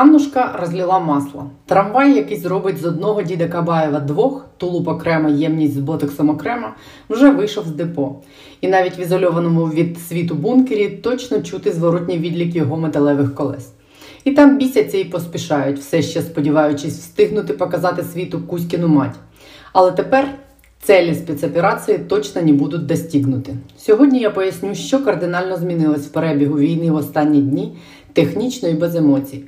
Аннушка розлила масло. Трамвай, який зробить з одного діда Кабаєва двох, тулуп окремо, ємність з ботоксом окремо, вже вийшов з депо. І навіть в ізольованому від світу бункері точно чути зворотні відліки його металевих колес. І там бісяться і поспішають, все ще сподіваючись встигнути показати світу Кузькіну мать. Але тепер Целі спецоперації точно не будуть достигнути. Сьогодні я поясню, що кардинально змінилось в перебігу війни в останні дні, технічно і без емоцій.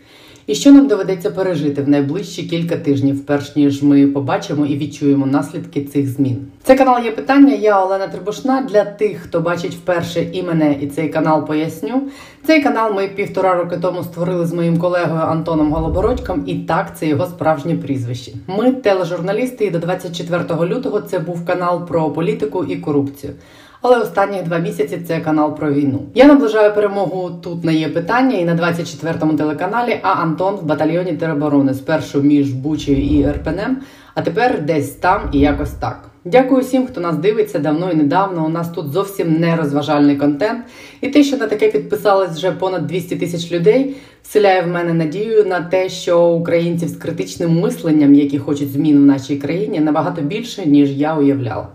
І що нам доведеться пережити в найближчі кілька тижнів, перш ніж ми побачимо і відчуємо наслідки цих змін. Це канал є питання. Я Олена Трибушна. Для тих, хто бачить вперше і мене, і цей канал поясню. Цей канал ми півтора роки тому створили з моїм колегою Антоном Голобородьком, і так це його справжнє прізвище. Ми тележурналісти, і до 24 лютого це був канал про політику і корупцію. Але останні два місяці це канал про війну. Я наближаю перемогу тут на є питання і на 24-му телеканалі. А Антон в батальйоні тероборони спершу між Бучею і РПНМ, а тепер десь там і якось так. Дякую всім, хто нас дивиться давно і недавно. У нас тут зовсім не розважальний контент. І те, що на таке підписалось вже понад 200 тисяч людей, вселяє в мене надію на те, що українців з критичним мисленням, які хочуть змін в нашій країні, набагато більше ніж я уявляла.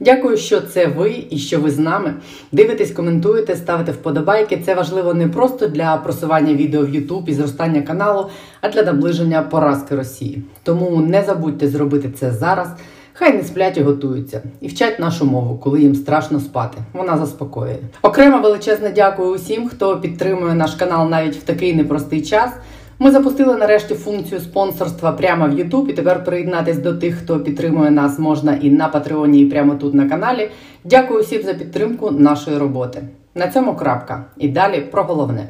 Дякую, що це ви і що ви з нами. Дивитесь, коментуєте, ставите вподобайки. Це важливо не просто для просування відео в YouTube і зростання каналу, а для наближення поразки Росії. Тому не забудьте зробити це зараз. Хай не сплять і готуються і вчать нашу мову, коли їм страшно спати. Вона заспокоює. Окремо величезне дякую усім, хто підтримує наш канал навіть в такий непростий час. Ми запустили нарешті функцію спонсорства прямо в YouTube, і тепер приєднатись до тих, хто підтримує нас можна і на Патреоні, і прямо тут на каналі. Дякую всім за підтримку нашої роботи. На цьому крапка. І далі про головне.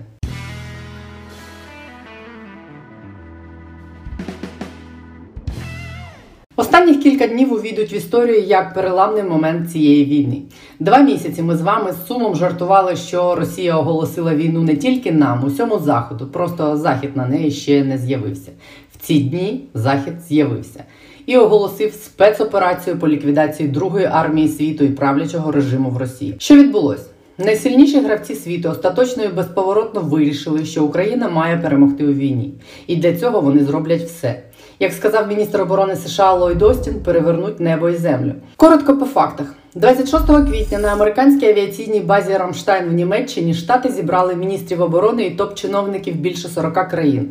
Останніх кілька днів увійдуть в історію як переламний момент цієї війни. Два місяці ми з вами з сумом жартували, що Росія оголосила війну не тільки нам, усьому заходу. Просто захід на неї ще не з'явився. В ці дні захід з'явився і оголосив спецоперацію по ліквідації другої армії світу і правлячого режиму в Росії. Що відбулось? Найсильніші гравці світу остаточно і безповоротно вирішили, що Україна має перемогти у війні, і для цього вони зроблять все. Як сказав міністр оборони США Ллойд Остін, перевернуть небо і землю. Коротко по фактах. 26 квітня на американській авіаційній базі Рамштайн в Німеччині штати зібрали міністрів оборони і топ-чиновників більше 40 країн.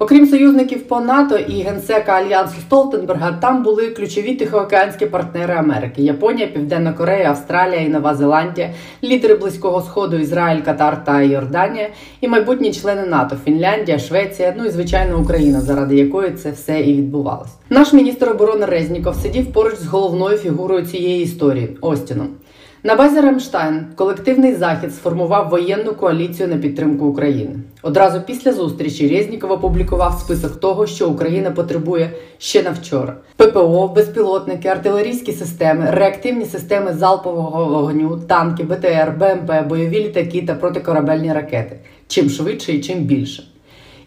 Окрім союзників по НАТО і генсека Альянсу Столтенберга, там були ключові тихоокеанські партнери Америки: Японія, Південна Корея, Австралія і Нова Зеландія, лідери Близького Сходу, Ізраїль, Катар та Йорданія, і майбутні члени НАТО Фінляндія, Швеція, ну і звичайно Україна, заради якої це все і відбувалось. Наш міністр оборони Резніков сидів поруч з головною фігурою цієї історії Остіном. На базі Рамштайн колективний захід сформував воєнну коаліцію на підтримку України. Одразу після зустрічі Резніков опублікував список того, що Україна потребує ще на вчора: ППО, безпілотники, артилерійські системи, реактивні системи залпового вогню, танки, БТР, БМП, бойові літаки та протикорабельні ракети. Чим швидше і чим більше.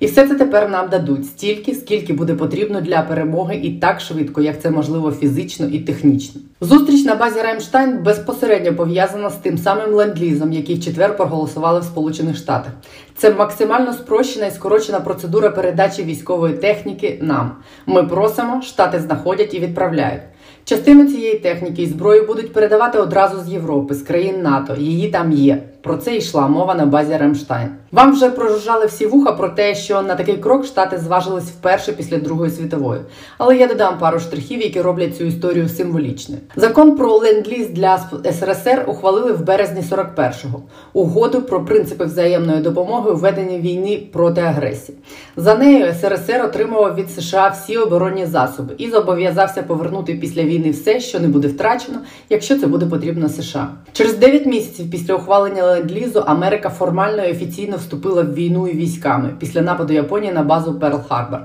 І все це тепер нам дадуть стільки, скільки буде потрібно для перемоги, і так швидко, як це можливо фізично і технічно. Зустріч на базі Раймштайн безпосередньо пов'язана з тим самим ленд-лізом, який в четвер проголосували в Сполучених Штатах. Це максимально спрощена і скорочена процедура передачі військової техніки нам. Ми просимо, штати знаходять і відправляють. Частину цієї техніки і зброї будуть передавати одразу з Європи, з країн НАТО. Її там є. Про це йшла мова на базі Ремштайн. Вам вже прожужжали всі вуха про те, що на такий крок штати зважились вперше після Другої світової. Але я додам пару штрихів, які роблять цю історію символічною. Закон про ленд-ліз для СРСР ухвалили в березні 41-го. Угоду про принципи взаємної допомоги у веденні війни проти агресії. За нею СРСР отримував від США всі оборонні засоби і зобов'язався повернути після війни все, що не буде втрачено, якщо це буде потрібно США. Через 9 місяців після ухвалення ленд-лізу Америка формально і офіційно вступила в війну і військами після нападу Японії на базу Перл-Харбор.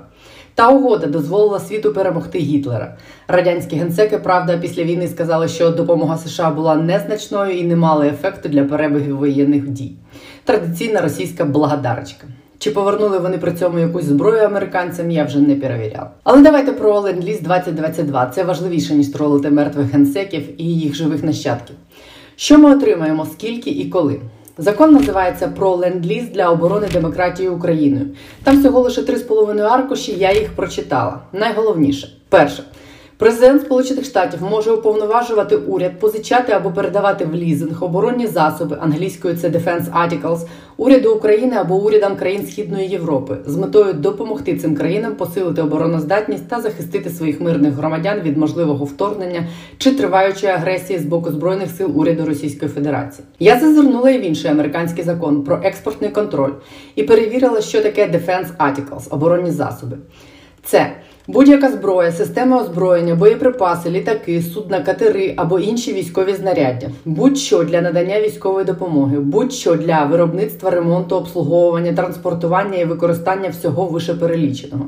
Та угода дозволила світу перемогти Гітлера. Радянські генсеки, правда, після війни сказали, що допомога США була незначною і не мала ефекту для перебігів воєнних дій. Традиційна російська благодарочка. Чи повернули вони при цьому якусь зброю американцям, я вже не перевіряла. Але давайте про ленд-ліз 2022. Це важливіше ніж тролити мертвих генсеків і їх живих нащадків. Що ми отримаємо, скільки і коли? Закон називається про ленд-ліз для оборони демократії Україною. Там всього лише три з половиною аркуші. Я їх прочитала. Найголовніше, перше. Президент Сполучених Штатів може уповноважувати уряд позичати або передавати в лізинг оборонні засоби англійською це Defense Articles, уряду України або урядам країн Східної Європи з метою допомогти цим країнам посилити обороноздатність та захистити своїх мирних громадян від можливого вторгнення чи триваючої агресії з боку збройних сил уряду Російської Федерації. Я зазирнула і в інший американський закон про експортний контроль і перевірила, що таке Defense Articles – оборонні засоби. Це Будь-яка зброя, система озброєння, боєприпаси, літаки, судна, катери або інші військові знаряддя, будь-що для надання військової допомоги, будь-що для виробництва, ремонту, обслуговування, транспортування і використання всього вишепереліченого,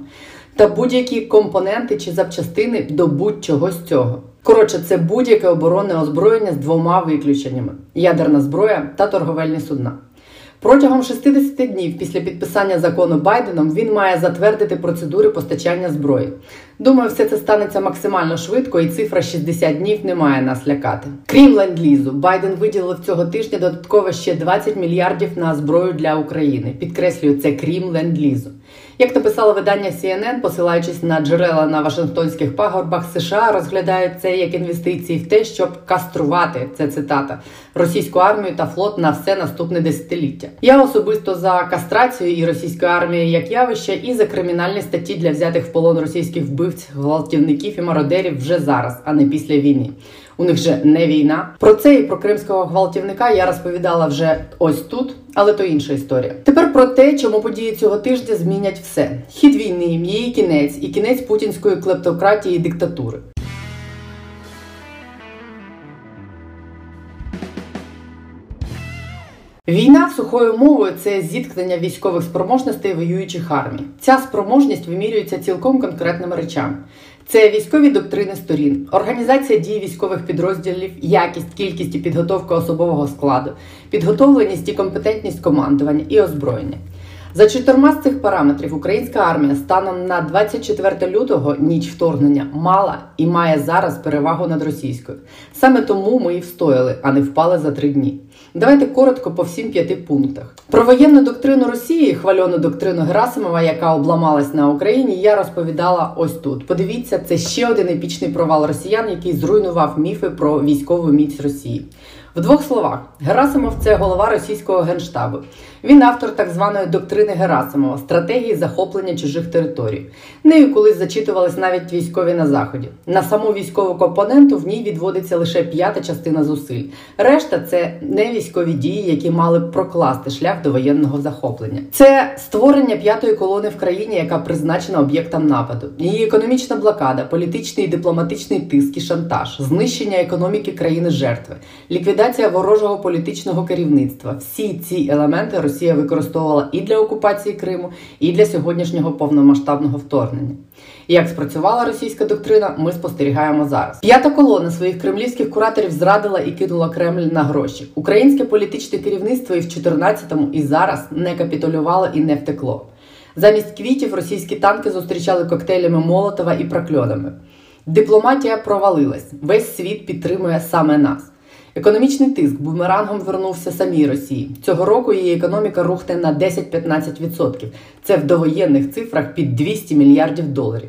та будь-які компоненти чи запчастини до будь-чого з цього. Коротше, це будь-яке оборонне озброєння з двома виключеннями: ядерна зброя та торговельні судна. Протягом 60 днів після підписання закону Байденом він має затвердити процедури постачання зброї. Думаю, все це станеться максимально швидко, і цифра 60 днів не має нас лякати. Крім ленд-лізу, Байден виділив цього тижня додатково ще 20 мільярдів на зброю для України. Підкреслюю, це крім ленд-лізу. Як написало видання CNN, посилаючись на джерела на Вашингтонських пагорбах, США розглядають це як інвестиції в те, щоб каструвати це цитата російську армію та флот на все наступне десятиліття. Я особисто за кастрацію і російської армії як явище, і за кримінальні статті для взятих в полон російських вбивць, гвалтівників і мародерів вже зараз, а не після війни. У них же не війна. Про це і про кримського гвалтівника я розповідала вже ось тут, але то інша історія. Тепер про те, чому події цього тижня змінять все: хід війни, її кінець і кінець путінської клептократії і диктатури. Війна сухою мовою це зіткнення військових спроможностей воюючих армій. Ця спроможність вимірюється цілком конкретними речами. Це військові доктрини сторін, організація дій військових підрозділів, якість, кількість і підготовка особового складу, підготовленість і компетентність командування і озброєння. За чотирма з цих параметрів українська армія станом на 24 лютого ніч вторгнення мала і має зараз перевагу над російською. Саме тому ми і встояли, а не впали за три дні. Давайте коротко по всім п'яти пунктах. Про воєнну доктрину Росії, хвальону доктрину Герасимова, яка обламалась на Україні, я розповідала ось тут. Подивіться, це ще один епічний провал росіян, який зруйнував міфи про військову міць Росії. В двох словах, Герасимов це голова російського генштабу. Він автор так званої доктрини Герасимова, стратегії захоплення чужих територій. Нею колись зачитувались навіть військові на заході. На саму військову компоненту в ній відводиться лише п'ята частина зусиль. Решта це не військові дії, які мали б прокласти шлях до воєнного захоплення. Це створення п'ятої колони в країні, яка призначена об'єктом нападу. Її економічна блокада, політичний і дипломатичний тиск і шантаж, знищення економіки країни жертви, ліквідація ворожого політичного керівництва. Всі ці елементи Росія використовувала і для окупації Криму, і для сьогоднішнього повномасштабного вторгнення. Як спрацювала російська доктрина, ми спостерігаємо зараз. П'ята колона своїх кремлівських кураторів зрадила і кинула Кремль на гроші. Українське політичне керівництво і в 14-му, і зараз не капітулювало і не втекло. Замість квітів російські танки зустрічали коктейлями Молотова і прокльонами. Дипломатія провалилась. Весь світ підтримує саме нас. Економічний тиск бумерангом вернувся самій Росії. Цього року її економіка рухне на 10-15%. Це в довоєнних цифрах під 200 мільярдів доларів.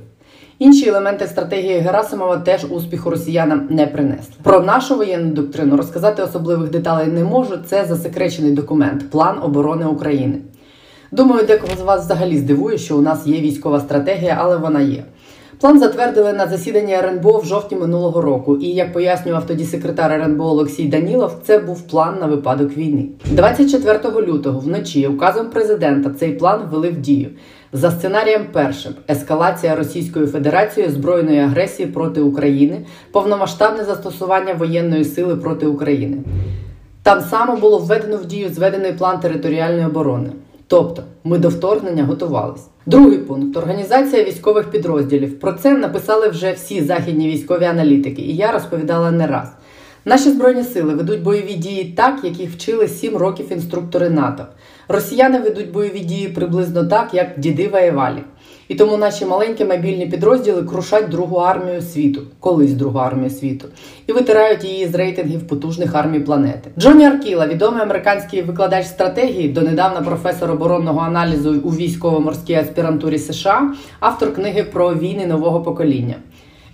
Інші елементи стратегії Герасимова теж успіху росіянам не принесли. Про нашу воєнну доктрину розказати особливих деталей не можу. Це засекречений документ План оборони України. Думаю, декого з вас взагалі здивує, що у нас є військова стратегія, але вона є. План затвердили на засіданні РНБО в жовтні минулого року. І як пояснював тоді секретар РНБО Олексій Данілов, це був план на випадок війни. 24 лютого вночі указом президента цей план ввели в дію. За сценарієм першим ескалація Російською Федерацією збройної агресії проти України, повномасштабне застосування воєнної сили проти України. Там само було введено в дію зведений план територіальної оборони. Тобто ми до вторгнення готувалися. Другий пункт організація військових підрозділів. Про це написали вже всі західні військові аналітики, і я розповідала не раз. Наші збройні сили ведуть бойові дії так, як їх вчили 7 років інструктори НАТО. Росіяни ведуть бойові дії приблизно так, як діди воювали. І тому наші маленькі мобільні підрозділи крушать другу армію світу, колись другу армію світу, і витирають її з рейтингів потужних армій планети. Джоні Аркіла, відомий американський викладач стратегії, донедавна професор оборонного аналізу у військово-морській аспірантурі США, автор книги про війни нового покоління.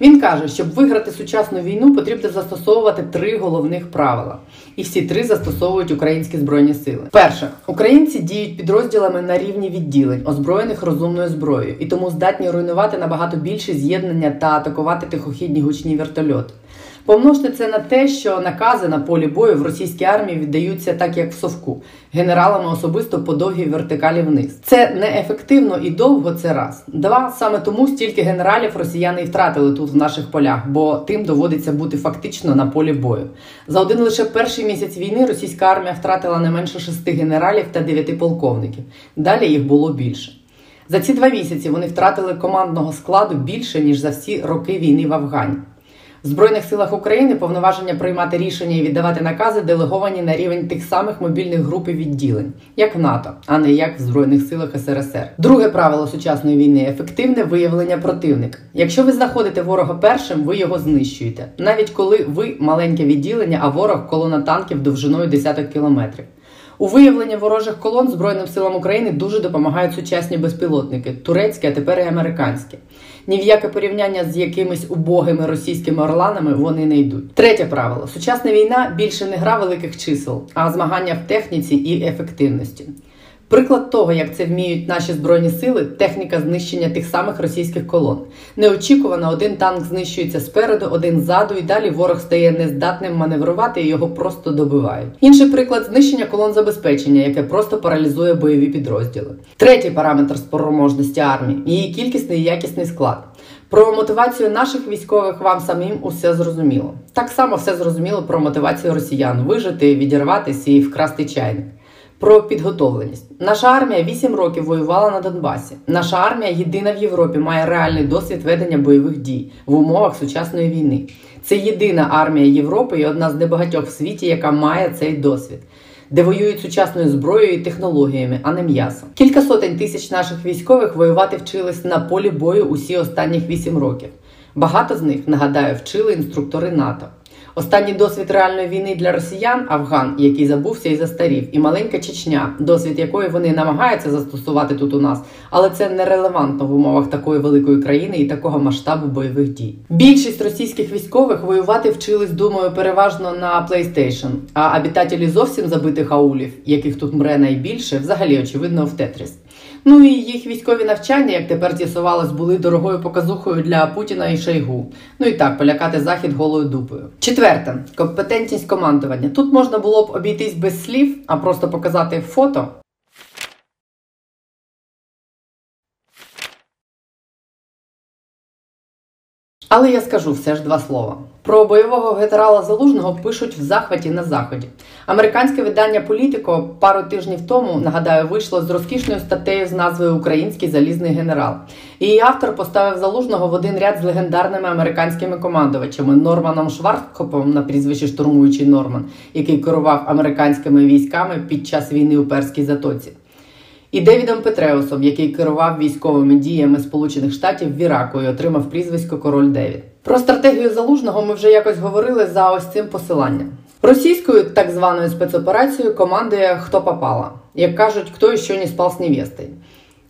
Він каже, щоб виграти сучасну війну, потрібно застосовувати три головних правила, і всі три застосовують українські збройні сили. Перше, українці діють підрозділами на рівні відділень, озброєних розумною зброєю, і тому здатні руйнувати набагато більше з'єднання та атакувати тихохідні гучні вертольоти. Помножте це на те, що накази на полі бою в російській армії віддаються так, як в совку, генералами особисто по довгій вертикалі вниз. Це неефективно і довго. Це раз. Два саме тому стільки генералів росіяни і втратили тут в наших полях, бо тим доводиться бути фактично на полі бою. За один лише перший місяць війни російська армія втратила не менше шести генералів та дев'яти полковників. Далі їх було більше. За ці два місяці вони втратили командного складу більше ніж за всі роки війни в Афгані. Збройних силах України повноваження приймати рішення і віддавати накази делеговані на рівень тих самих мобільних груп і відділень, як в НАТО, а не як в Збройних силах СРСР. Друге правило сучасної війни ефективне виявлення противника. Якщо ви знаходите ворога першим, ви його знищуєте, навіть коли ви маленьке відділення, а ворог колона танків довжиною десяток кілометрів. У виявленні ворожих колон Збройним силам України дуже допомагають сучасні безпілотники турецькі, а тепер і американські. Ні в яке порівняння з якимись убогими російськими орланами вони не йдуть. Третє правило: сучасна війна більше не гра великих чисел, а змагання в техніці і ефективності. Приклад того, як це вміють наші збройні сили, техніка знищення тих самих російських колон. Неочікувано один танк знищується спереду, один ззаду, і далі ворог стає нездатним маневрувати і його просто добивають. Інший приклад знищення колон забезпечення, яке просто паралізує бойові підрозділи. Третій параметр спроможності армії її кількісний і якісний склад. Про мотивацію наших військових вам самим усе зрозуміло. Так само все зрозуміло про мотивацію росіян вижити, відірватися і вкрасти чайник. Про підготовленість. Наша армія 8 років воювала на Донбасі. Наша армія єдина в Європі має реальний досвід ведення бойових дій в умовах сучасної війни. Це єдина армія Європи і одна з небагатьох в світі, яка має цей досвід, де воюють сучасною зброєю і технологіями, а не м'ясом. Кілька сотень тисяч наших військових воювати вчились на полі бою усі останніх 8 років. Багато з них, нагадаю, вчили інструктори НАТО. Останній досвід реальної війни для росіян Афган, який забувся і застарів, і маленька Чечня, досвід якої вони намагаються застосувати тут у нас, але це нерелевантно в умовах такої великої країни і такого масштабу бойових дій. Більшість російських військових воювати вчились, думаю, переважно на PlayStation, а обітателі зовсім забитих аулів, яких тут мре найбільше, взагалі очевидно в Тетріс. Ну і їх військові навчання, як тепер з'ясувалось, були дорогою показухою для Путіна і Шойгу. Ну і так, полякати захід голою дупою. Четверте компетентність командування. Тут можна було б обійтись без слів, а просто показати фото. Але я скажу все ж два слова. Про бойового генерала Залужного пишуть в захваті на заході. Американське видання Політико пару тижнів тому нагадаю вийшло з розкішною статтею з назвою Український залізний генерал. Її автор поставив залужного в один ряд з легендарними американськими командувачами Норманом Шварцкопом на прізвище штурмуючий Норман, який керував американськими військами під час війни у Перській затоці і Девідом Петреусом, який керував військовими діями Сполучених Штатів в Іраку і отримав прізвисько Король Девід. Про стратегію залужного ми вже якось говорили за ось цим посиланням. Російською так званою спецоперацією командує хто попала, як кажуть, хто ще не спав з невестою.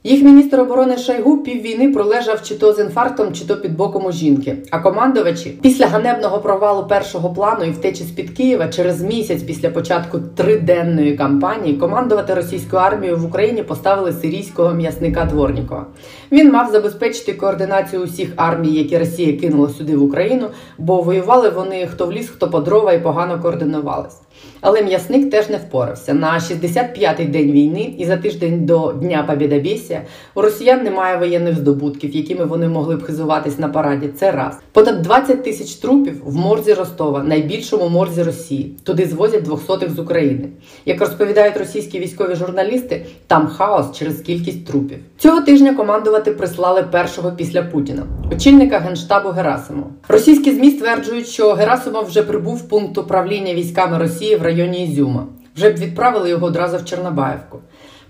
Їх міністр оборони Шайгу піввійни пролежав чи то з інфарктом, чи то під боком у жінки. А командувачі після ганебного провалу першого плану і втечі з під Києва через місяць після початку триденної кампанії командувати російською армією в Україні поставили сирійського м'ясника Дворнікова. Він мав забезпечити координацію усіх армій, які Росія кинула сюди в Україну, бо воювали вони хто в ліс, хто по дрова і погано координувались. Але м'ясник теж не впорався. На 65-й день війни і за тиждень до Дня Побєдобєсія у росіян немає воєнних здобутків, якими вони могли б хизуватись на параді. Це раз. Понад 20 тисяч трупів в морзі Ростова, найбільшому морзі Росії. Туди звозять двохсотих з України. Як розповідають російські військові журналісти, там хаос через кількість трупів. Цього тижня командувати прислали першого після Путіна, очільника генштабу Герасимова. Російські змі стверджують, що Герасимов вже прибув в пункт управління військами Росії в районі Ізюма. Вже б відправили його одразу в Чорнобаївку.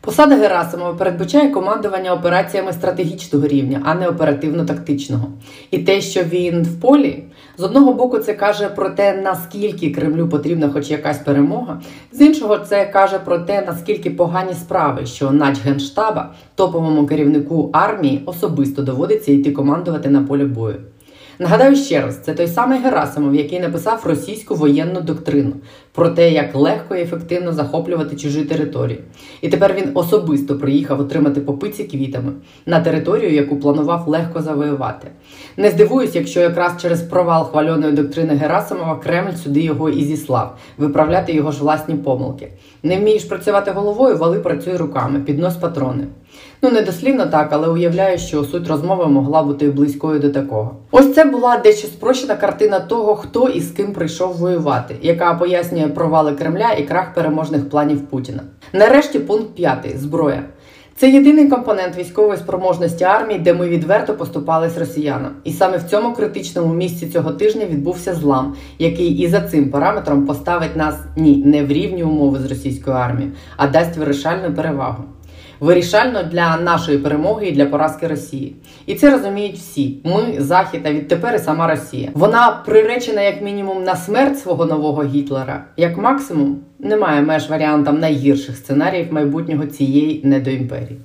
Посада Герасимова передбачає командування операціями стратегічного рівня, а не оперативно-тактичного. І те, що він в полі, з одного боку, це каже про те, наскільки Кремлю потрібна хоч якась перемога, з іншого, це каже про те, наскільки погані справи, що нач генштаба, топовому керівнику армії, особисто доводиться йти командувати на полі бою. Нагадаю ще раз, це той самий Герасимов, який написав російську воєнну доктрину про те, як легко і ефективно захоплювати чужі території. І тепер він особисто приїхав отримати попиці квітами на територію, яку планував легко завоювати. Не здивуюсь, якщо якраз через провал хвальоної доктрини Герасимова Кремль сюди його і зіслав, виправляти його ж власні помилки. Не вмієш працювати головою, вали працюй руками, піднос патрони. Ну, не дослівно так, але уявляю, що суть розмови могла бути близькою до такого. Ось це була дещо спрощена картина того, хто і з ким прийшов воювати, яка пояснює провали Кремля і крах переможних планів Путіна. Нарешті пункт п'ятий зброя. Це єдиний компонент військової спроможності армії, де ми відверто поступались росіянам. І саме в цьому критичному місці цього тижня відбувся злам, який і за цим параметром поставить нас ні не в рівні умови з російською армією, а дасть вирішальну перевагу вирішально для нашої перемоги і для поразки Росії. І це розуміють всі. Ми, Захід, а відтепер і сама Росія. Вона приречена як мінімум на смерть свого нового Гітлера, як максимум немає меж варіантам найгірших сценаріїв майбутнього цієї недоімперії.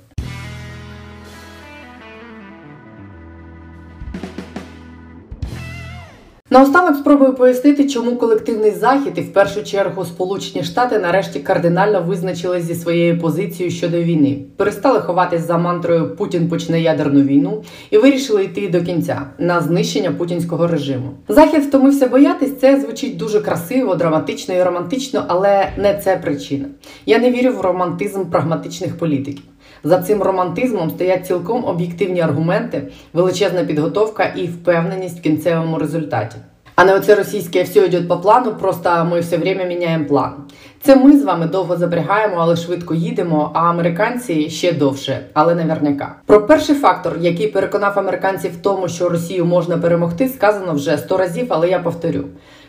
Наостанок спробую пояснити, чому колективний захід і в першу чергу Сполучені Штати нарешті кардинально визначились зі своєю позицією щодо війни, перестали ховатись за мантрою Путін почне ядерну війну і вирішили йти до кінця на знищення путінського режиму. Захід втомився боятись. Це звучить дуже красиво, драматично і романтично, але не це причина. Я не вірю в романтизм прагматичних політиків. За цим романтизмом стоять цілком об'єктивні аргументи, величезна підготовка і впевненість в кінцевому результаті. А не оце російське все йде по плану, просто ми все время міняємо план. Це ми з вами довго запрягаємо, але швидко їдемо. А американці ще довше, але наверняка. Про перший фактор, який переконав американців в тому, що Росію можна перемогти, сказано вже сто разів, але я повторю.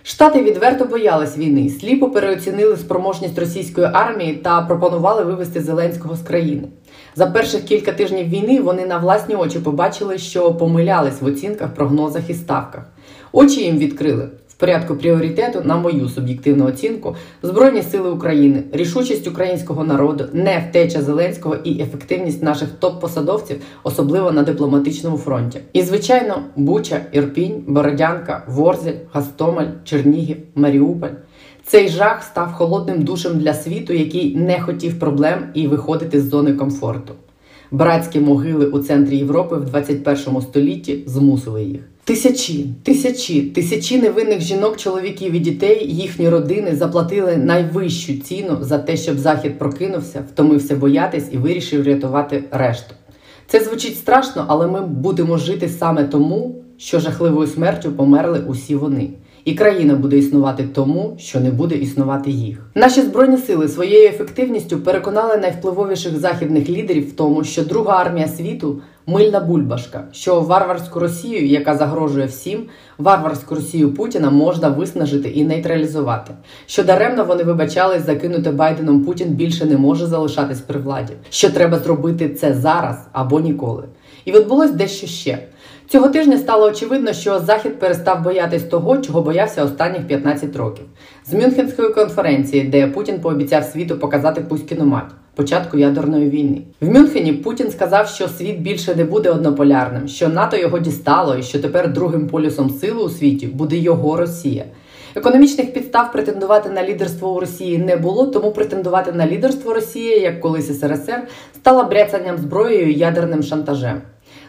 Штати відверто боялись війни, сліпо переоцінили спроможність російської армії та пропонували вивести Зеленського з країни. За перших кілька тижнів війни вони на власні очі побачили, що помилялись в оцінках, прогнозах і ставках. Очі їм відкрили порядку пріоритету, на мою суб'єктивну оцінку, Збройні сили України, рішучість українського народу, не втеча Зеленського і ефективність наших топ-посадовців, особливо на дипломатичному фронті. І, звичайно, Буча, Ірпінь, Бородянка, Ворзель, Гастомель, Чернігів, Маріуполь. Цей жах став холодним душем для світу, який не хотів проблем і виходити з зони комфорту. Братські могили у центрі Європи в 21 столітті змусили їх. Тисячі, тисячі, тисячі невинних жінок, чоловіків і дітей, їхні родини заплатили найвищу ціну за те, щоб захід прокинувся, втомився боятись і вирішив рятувати решту. Це звучить страшно, але ми будемо жити саме тому, що жахливою смертю померли усі вони і країна буде існувати тому, що не буде існувати їх. Наші збройні сили своєю ефективністю переконали найвпливовіших західних лідерів в тому, що друга армія світу мильна бульбашка, що варварську Росію, яка загрожує всім, варварську Росію Путіна можна виснажити і нейтралізувати. Що даремно вони вибачались, закинути Байденом Путін більше не може залишатись при владі. Що треба зробити це зараз або ніколи. І відбулось дещо ще. Цього тижня стало очевидно, що Захід перестав боятись того, чого боявся останніх 15 років. З Мюнхенської конференції, де Путін пообіцяв світу показати Пуськіну мать, початку ядерної війни. В Мюнхені Путін сказав, що світ більше не буде однополярним, що НАТО його дістало, і що тепер другим полюсом сили у світі буде його Росія. Економічних підстав претендувати на лідерство у Росії не було, тому претендувати на лідерство Росії, як колись СРСР, стало бряцанням зброєю і ядерним шантажем.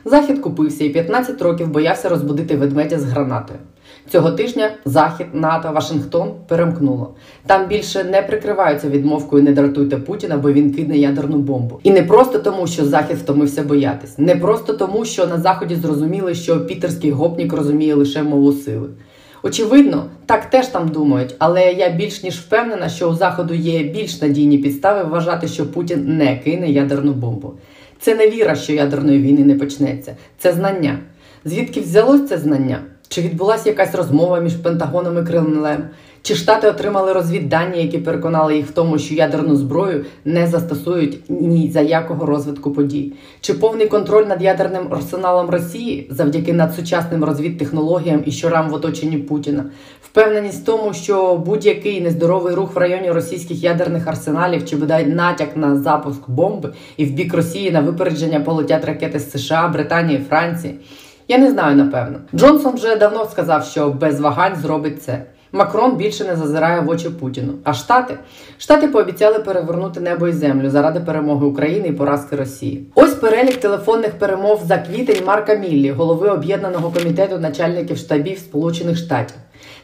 Захід купився і 15 років боявся розбудити ведмедя з гранатою. Цього тижня Захід, НАТО, Вашингтон перемкнуло. Там більше не прикриваються відмовкою не дратуйте Путіна, бо він кине ядерну бомбу. І не просто тому, що Захід втомився боятись, не просто тому, що на заході зрозуміли, що пітерський гопнік розуміє лише мову сили. Очевидно, так теж там думають, але я більш ніж впевнена, що у заходу є більш надійні підстави вважати, що Путін не кине ядерну бомбу. Це не віра, що ядерної війни не почнеться, це знання. Звідки взялось це знання? Чи відбулася якась розмова між Пентагоном і Кремлем? Чи Штати отримали розвіддані, які переконали їх в тому, що ядерну зброю не застосують ні за якого розвитку подій? Чи повний контроль над ядерним арсеналом Росії завдяки надсучасним розвідтехнологіям і щорам в оточенні Путіна? Впевненість в тому, що будь-який нездоровий рух в районі російських ядерних арсеналів чи бодай натяк на запуск бомби і в бік Росії на випередження полетять ракети з США, Британії, Франції? Я не знаю напевно. Джонсон вже давно сказав, що без вагань зробить це. Макрон більше не зазирає в очі Путіну. А Штати Штати пообіцяли перевернути небо і землю заради перемоги України і поразки Росії. Ось перелік телефонних перемов за квітень Марка Міллі, голови об'єднаного комітету начальників штабів Сполучених Штатів.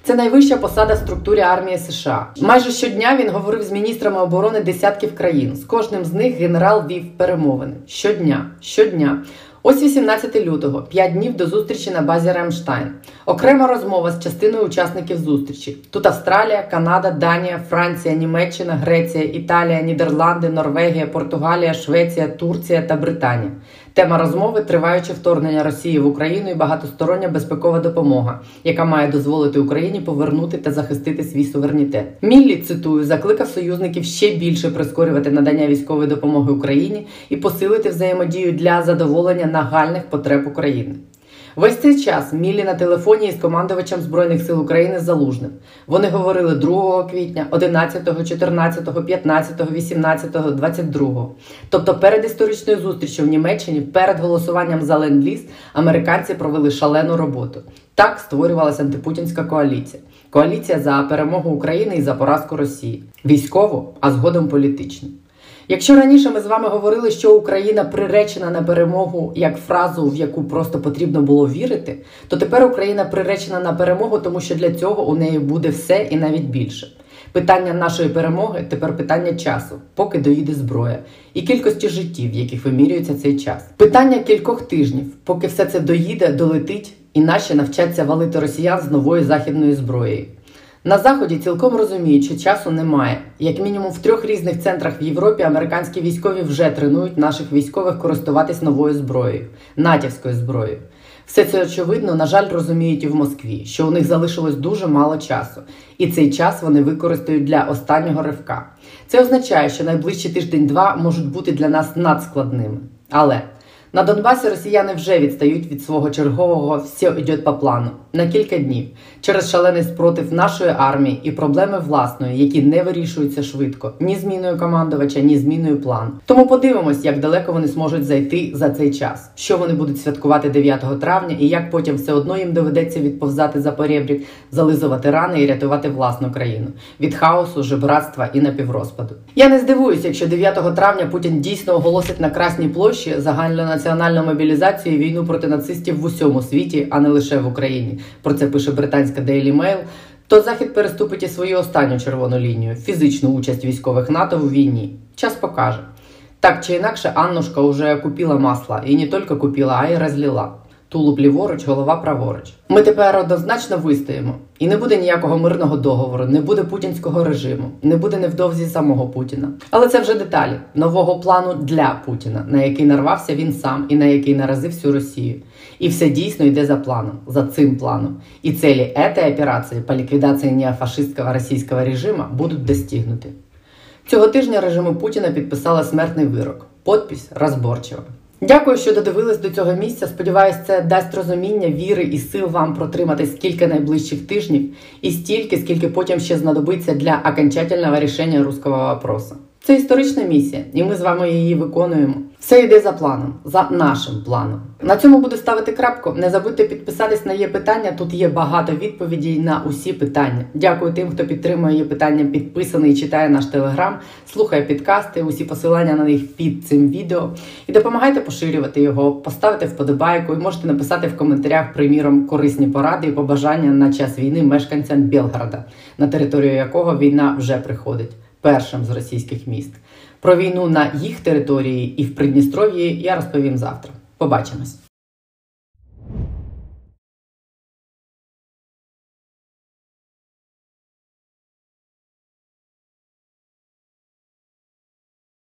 Це найвища посада в структурі армії США. Майже щодня він говорив з міністрами оборони десятків країн. З кожним з них генерал вів перемовини. Щодня, щодня. Ось 18 лютого, 5 днів до зустрічі на базі Ремштайн. Окрема розмова з частиною учасників зустрічі. Тут Австралія, Канада, Данія, Франція, Німеччина, Греція, Італія, Нідерланди, Норвегія, Португалія, Швеція, Турція та Британія. Тема розмови триваюче вторгнення Росії в Україну і багатостороння безпекова допомога, яка має дозволити Україні повернути та захистити свій суверенітет. Міллі цитую, закликав союзників ще більше прискорювати надання військової допомоги Україні і посилити взаємодію для задоволення нагальних потреб України. Весь цей час Міллі на телефоні із командувачем Збройних сил України Залужним. Вони говорили 2 квітня, 11, 14, 15, 18, 22. Тобто перед історичною зустрічю в Німеччині, перед голосуванням за ленд-ліз, американці провели шалену роботу. Так створювалася антипутінська коаліція. Коаліція за перемогу України і за поразку Росії. Військово, а згодом політично. Якщо раніше ми з вами говорили, що Україна приречена на перемогу як фразу, в яку просто потрібно було вірити, то тепер Україна приречена на перемогу, тому що для цього у неї буде все і навіть більше. Питання нашої перемоги тепер питання часу, поки доїде зброя, і кількості життів, в яких вимірюється цей час. Питання кількох тижнів, поки все це доїде, долетить, і наші навчаться валити росіян з новою західною зброєю. На заході цілком розуміють, що часу немає. Як мінімум в трьох різних центрах в Європі американські військові вже тренують наших військових користуватись новою зброєю, натівською зброєю. Все це очевидно, на жаль, розуміють і в Москві, що у них залишилось дуже мало часу, і цей час вони використають для останнього ривка. Це означає, що найближчі тиждень-два можуть бути для нас надскладними. Але на Донбасі росіяни вже відстають від свого чергового «все йде по плану на кілька днів через шалений спротив нашої армії і проблеми власної, які не вирішуються швидко, ні зміною командувача, ні зміною плану. Тому подивимось, як далеко вони зможуть зайти за цей час, що вони будуть святкувати 9 травня, і як потім все одно їм доведеться відповзати за порєбрік, зализувати рани і рятувати власну країну від хаосу, жебратства і напіврозпаду. Я не здивуюся, якщо 9 травня Путін дійсно оголосить на Красній площі загальнонаціональну мобілізацію і війну проти нацистів в усьому світі, а не лише в Україні про це пише британська Daily Mail, то Захід переступить і свою останню червону лінію фізичну участь військових НАТО в війні. Час покаже. Так чи інакше, Аннушка вже купила масла і не тільки купила, а й розліла. Тулуб ліворуч, голова праворуч. Ми тепер однозначно вистоїмо. І не буде ніякого мирного договору, не буде путінського режиму, не буде невдовзі самого Путіна. Але це вже деталі нового плану для Путіна, на який нарвався він сам і на який наразив всю Росію. І все дійсно йде за планом, за цим планом. І цілі этой операції по ліквідації неофашистського російського режиму будуть достигнуті. Цього тижня режиму Путіна підписала смертний вирок. Подпись розборчива. Дякую, що додивились до цього місця. Сподіваюсь, це дасть розуміння, віри і сил вам протримати скільки найближчих тижнів і стільки, скільки потім ще знадобиться для окончательного рішення руського вопросу. Це історична місія, і ми з вами її виконуємо. Все йде за планом, за нашим планом. На цьому буду ставити крапку. Не забудьте підписатись на є питання. Тут є багато відповідей на усі питання. Дякую тим, хто підтримує є питання, підписаний, читає наш телеграм, слухає підкасти. Усі посилання на них під цим відео. І допомагайте поширювати його, поставити вподобайку і можете написати в коментарях, приміром, корисні поради і побажання на час війни мешканцям Білграда, на територію якого війна вже приходить першим з російських міст. Про війну на їх території і в Придністров'ї я розповім завтра. Побачимось.